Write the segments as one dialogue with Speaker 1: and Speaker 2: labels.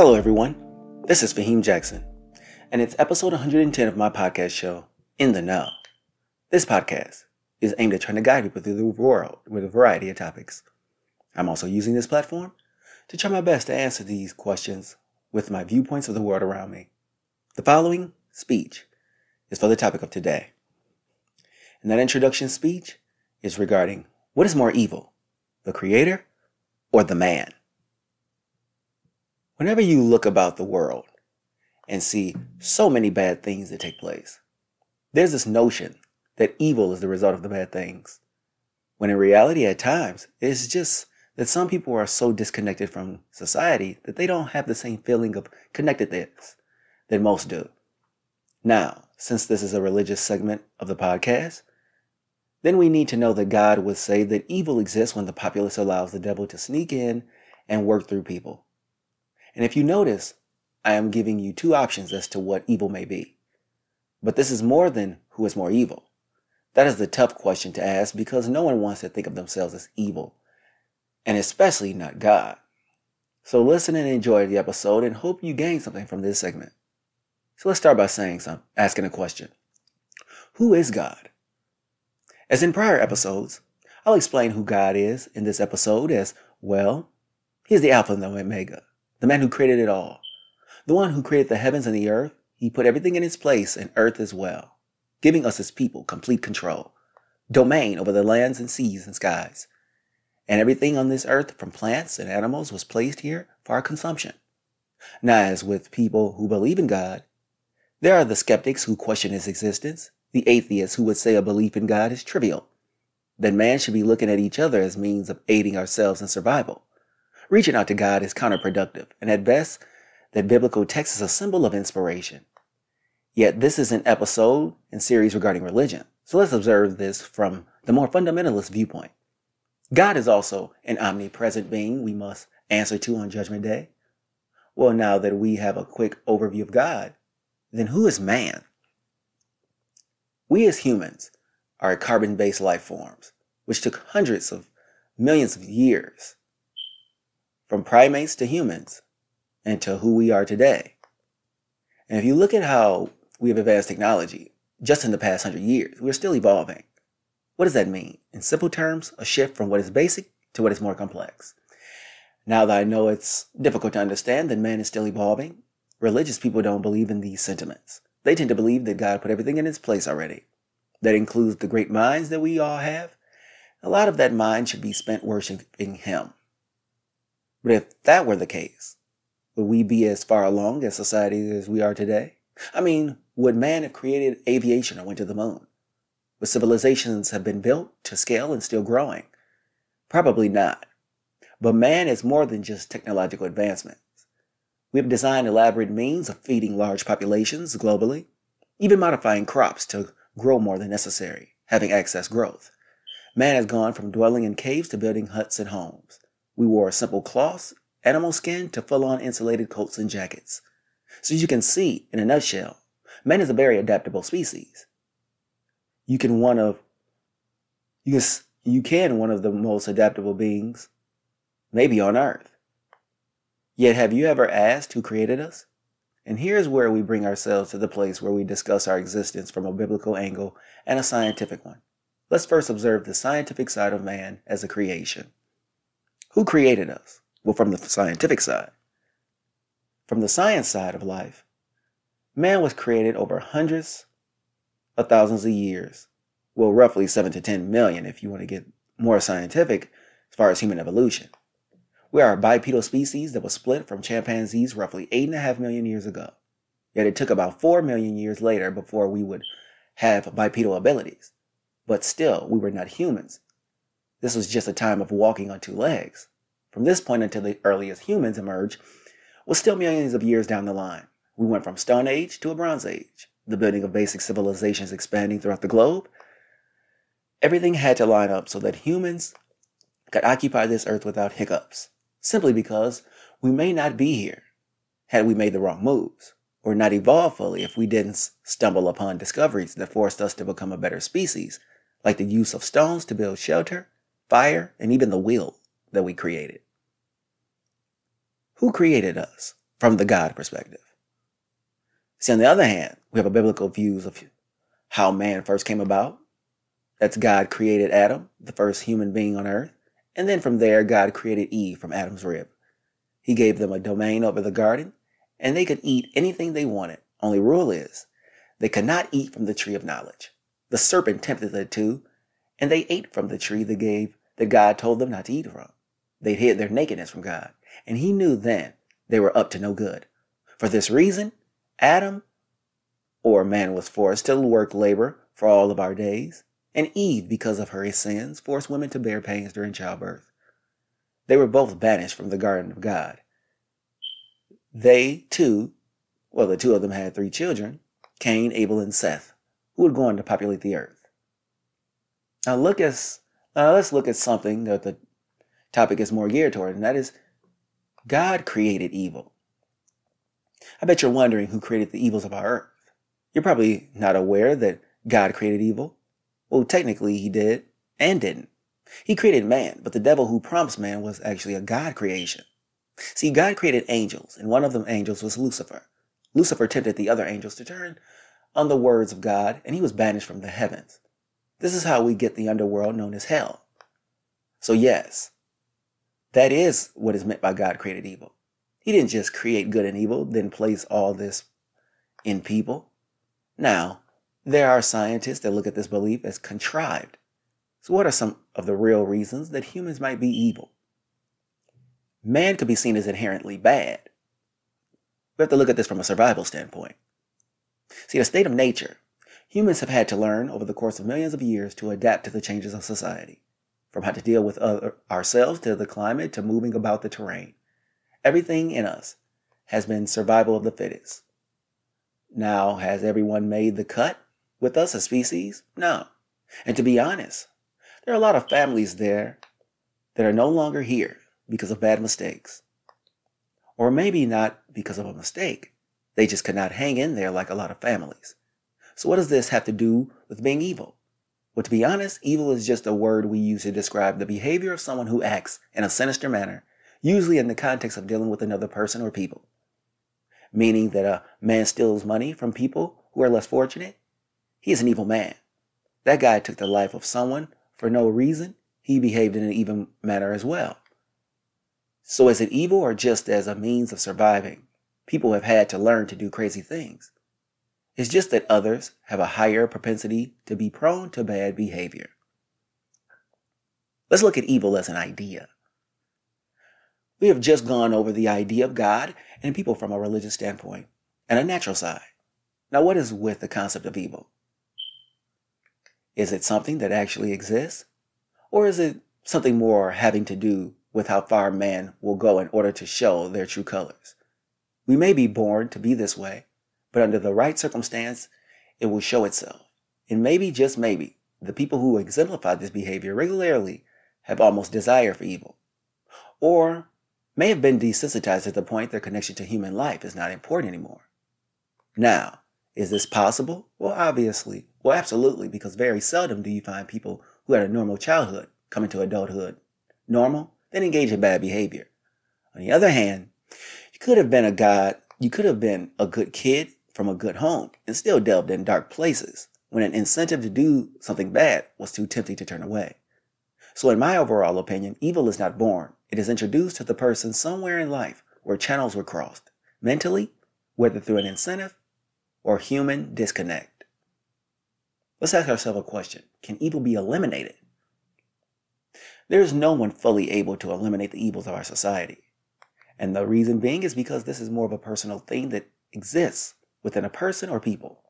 Speaker 1: Hello, everyone. This is Faheem Jackson, and it's episode 110 of my podcast show, In the Know. This podcast is aimed at trying to guide people through the world with a variety of topics. I'm also using this platform to try my best to answer these questions with my viewpoints of the world around me. The following speech is for the topic of today. And that introduction speech is regarding what is more evil, the creator or the man? Whenever you look about the world and see so many bad things that take place, there's this notion that evil is the result of the bad things. When in reality, at times, it's just that some people are so disconnected from society that they don't have the same feeling of connectedness that most do. Now, since this is a religious segment of the podcast, then we need to know that God would say that evil exists when the populace allows the devil to sneak in and work through people. And if you notice, I am giving you two options as to what evil may be. But this is more than who is more evil. That is the tough question to ask because no one wants to think of themselves as evil, and especially not God. So listen and enjoy the episode and hope you gain something from this segment. So let's start by saying some, asking a question. Who is God? As in prior episodes, I'll explain who God is in this episode as well. He is the Alpha and the Omega, the man who created it all. The one who created the heavens and the earth, he put everything in its place and earth as well, giving us as people complete control, domain over the lands and seas and skies. And everything on this earth, from plants and animals, was placed here for our consumption. Now, as with people who believe in God, there are the skeptics who question his existence, the atheists who would say a belief in God is trivial, that man should be looking at each other as means of aiding ourselves in survival. Reaching out to God is counterproductive, and at best, that biblical text is a symbol of inspiration. Yet this is an episode and series regarding religion, so let's observe this from the more fundamentalist viewpoint. God is also an omnipresent being we must answer to on Judgment Day. Well, now that we have a quick overview of God, then who is man? We as humans are carbon based life forms, which took hundreds of millions of years from primates to humans and to who we are today. And if you look at how we have advanced technology just in the past hundred years, we're still evolving. What does that mean? In simple terms, a shift from what is basic to what is more complex. Now that I know it's difficult to understand that man is still evolving, religious people don't believe in these sentiments. They tend to believe that God put everything in its place already. That includes the great minds that we all have. A lot of that mind should be spent worshiping Him. But if that were the case, would we be as far along as society as we are today? I mean, would man have created aviation or went to the moon? Would civilizations have been built to scale and still growing? Probably not. But man is more than just technological advancement. We have designed elaborate means of feeding large populations globally, even modifying crops to grow more than necessary, having excess growth. Man has gone from dwelling in caves to building huts and homes. We wore simple cloths, animal skin to full on insulated coats and jackets. So as you can see, in a nutshell, man is a very adaptable species. You can one of you can, you can one of the most adaptable beings maybe on earth. Yet, have you ever asked who created us? And here's where we bring ourselves to the place where we discuss our existence from a biblical angle and a scientific one. Let's first observe the scientific side of man as a creation. Who created us? Well, from the scientific side. From the science side of life, man was created over hundreds of thousands of years. Well, roughly 7 to 10 million if you want to get more scientific as far as human evolution. We are a bipedal species that was split from chimpanzees roughly 8.5 million years ago. Yet it took about 4 million years later before we would have bipedal abilities. But still, we were not humans. This was just a time of walking on two legs. From this point until the earliest humans emerged was still millions of years down the line. We went from Stone Age to a Bronze Age, the building of basic civilizations expanding throughout the globe. Everything had to line up so that humans could occupy this earth without hiccups simply because we may not be here had we made the wrong moves, or not evolved fully if we didn't stumble upon discoveries that forced us to become a better species, like the use of stones to build shelter, fire, and even the will that we created. Who created us? from the God perspective. See, on the other hand, we have a biblical views of how man first came about. That's God created Adam, the first human being on earth. And then from there, God created Eve from Adam's rib. He gave them a domain over the garden, and they could eat anything they wanted. Only rule is, they could not eat from the tree of knowledge. The serpent tempted them to, and they ate from the tree that gave that God told them not to eat from. They hid their nakedness from God, and he knew then they were up to no good. For this reason, Adam or man was forced to work labor for all of our days, and Eve, because of her sins, forced women to bear pains during childbirth. They were both banished from the garden of God. They, too, well, the two of them had three children Cain, Abel, and Seth, who would go on to populate the earth. Now, look at, now let's look at something that the topic is more geared toward, and that is God created evil. I bet you're wondering who created the evils of our earth. You're probably not aware that God created evil. Well, technically, he did and didn't. He created man, but the devil who prompts man was actually a God creation. See, God created angels, and one of them angels was Lucifer. Lucifer tempted the other angels to turn on the words of God, and he was banished from the heavens. This is how we get the underworld known as hell. So, yes, that is what is meant by God created evil. He didn't just create good and evil, then place all this in people. Now, there are scientists that look at this belief as contrived. So, what are some of the real reasons that humans might be evil? Man could be seen as inherently bad. We have to look at this from a survival standpoint. See, the state of nature, humans have had to learn over the course of millions of years to adapt to the changes of society from how to deal with other, ourselves to the climate to moving about the terrain. Everything in us has been survival of the fittest. Now, has everyone made the cut with us as species? No. And to be honest, there are a lot of families there that are no longer here because of bad mistakes. Or maybe not because of a mistake. They just could not hang in there like a lot of families. So, what does this have to do with being evil? Well, to be honest, evil is just a word we use to describe the behavior of someone who acts in a sinister manner, usually in the context of dealing with another person or people. Meaning that a man steals money from people who are less fortunate, he is an evil man. That guy took the life of someone for no reason, he behaved in an evil manner as well. So is it evil or just as a means of surviving? People have had to learn to do crazy things. It's just that others have a higher propensity to be prone to bad behavior. Let's look at evil as an idea. We have just gone over the idea of God and people from a religious standpoint and a natural side. Now, what is with the concept of evil? Is it something that actually exists? Or is it something more having to do with how far man will go in order to show their true colors? We may be born to be this way, but under the right circumstance, it will show itself. And maybe, just maybe, the people who exemplify this behavior regularly have almost desire for evil, or may have been desensitized to the point their connection to human life is not important anymore. Now, is this possible? Well, obviously. Well, absolutely, because very seldom do you find people who had a normal childhood come into adulthood normal, then engage in bad behavior. On the other hand, you could have been a god, you could have been a good kid from a good home and still delved in dark places when an incentive to do something bad was too tempting to turn away. So, in my overall opinion, evil is not born. It is introduced to the person somewhere in life where channels were crossed, mentally, whether through an incentive or human disconnect. Let's ask ourselves a question Can evil be eliminated? There is no one fully able to eliminate the evils of our society. And the reason being is because this is more of a personal thing that exists within a person or people.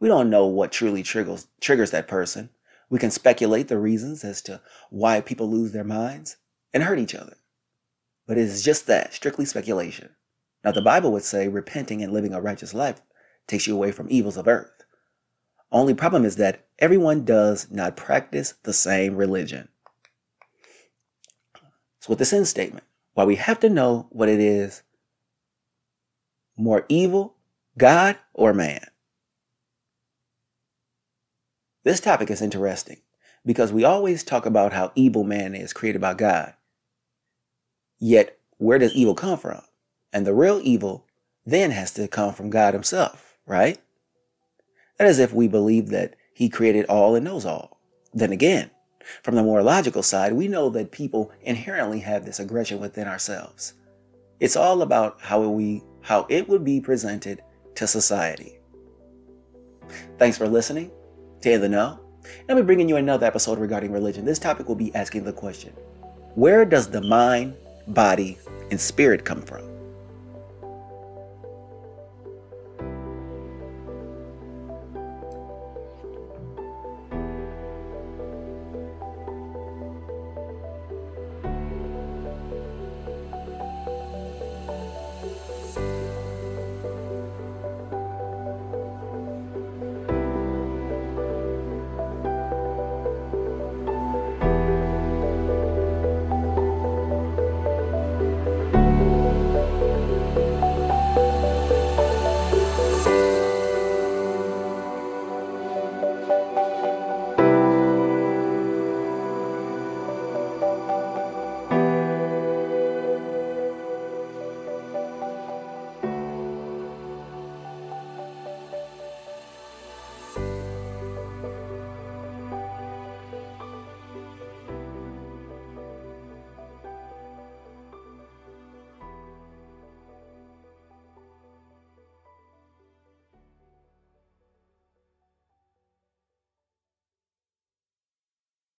Speaker 1: We don't know what truly triggers, triggers that person. We can speculate the reasons as to why people lose their minds and hurt each other. But it is just that, strictly speculation. Now, the Bible would say repenting and living a righteous life takes you away from evils of earth. Only problem is that everyone does not practice the same religion. So, with this end statement, while we have to know what it is more evil God or man? This topic is interesting because we always talk about how evil man is created by God. Yet, where does evil come from? And the real evil then has to come from God Himself, right? That is if we believe that He created all and knows all. Then again, from the more logical side, we know that people inherently have this aggression within ourselves. It's all about how we how it would be presented to society. Thanks for listening to the Know. I'll be bringing you another episode regarding religion. This topic will be asking the question Where does the mind, body, and spirit come from?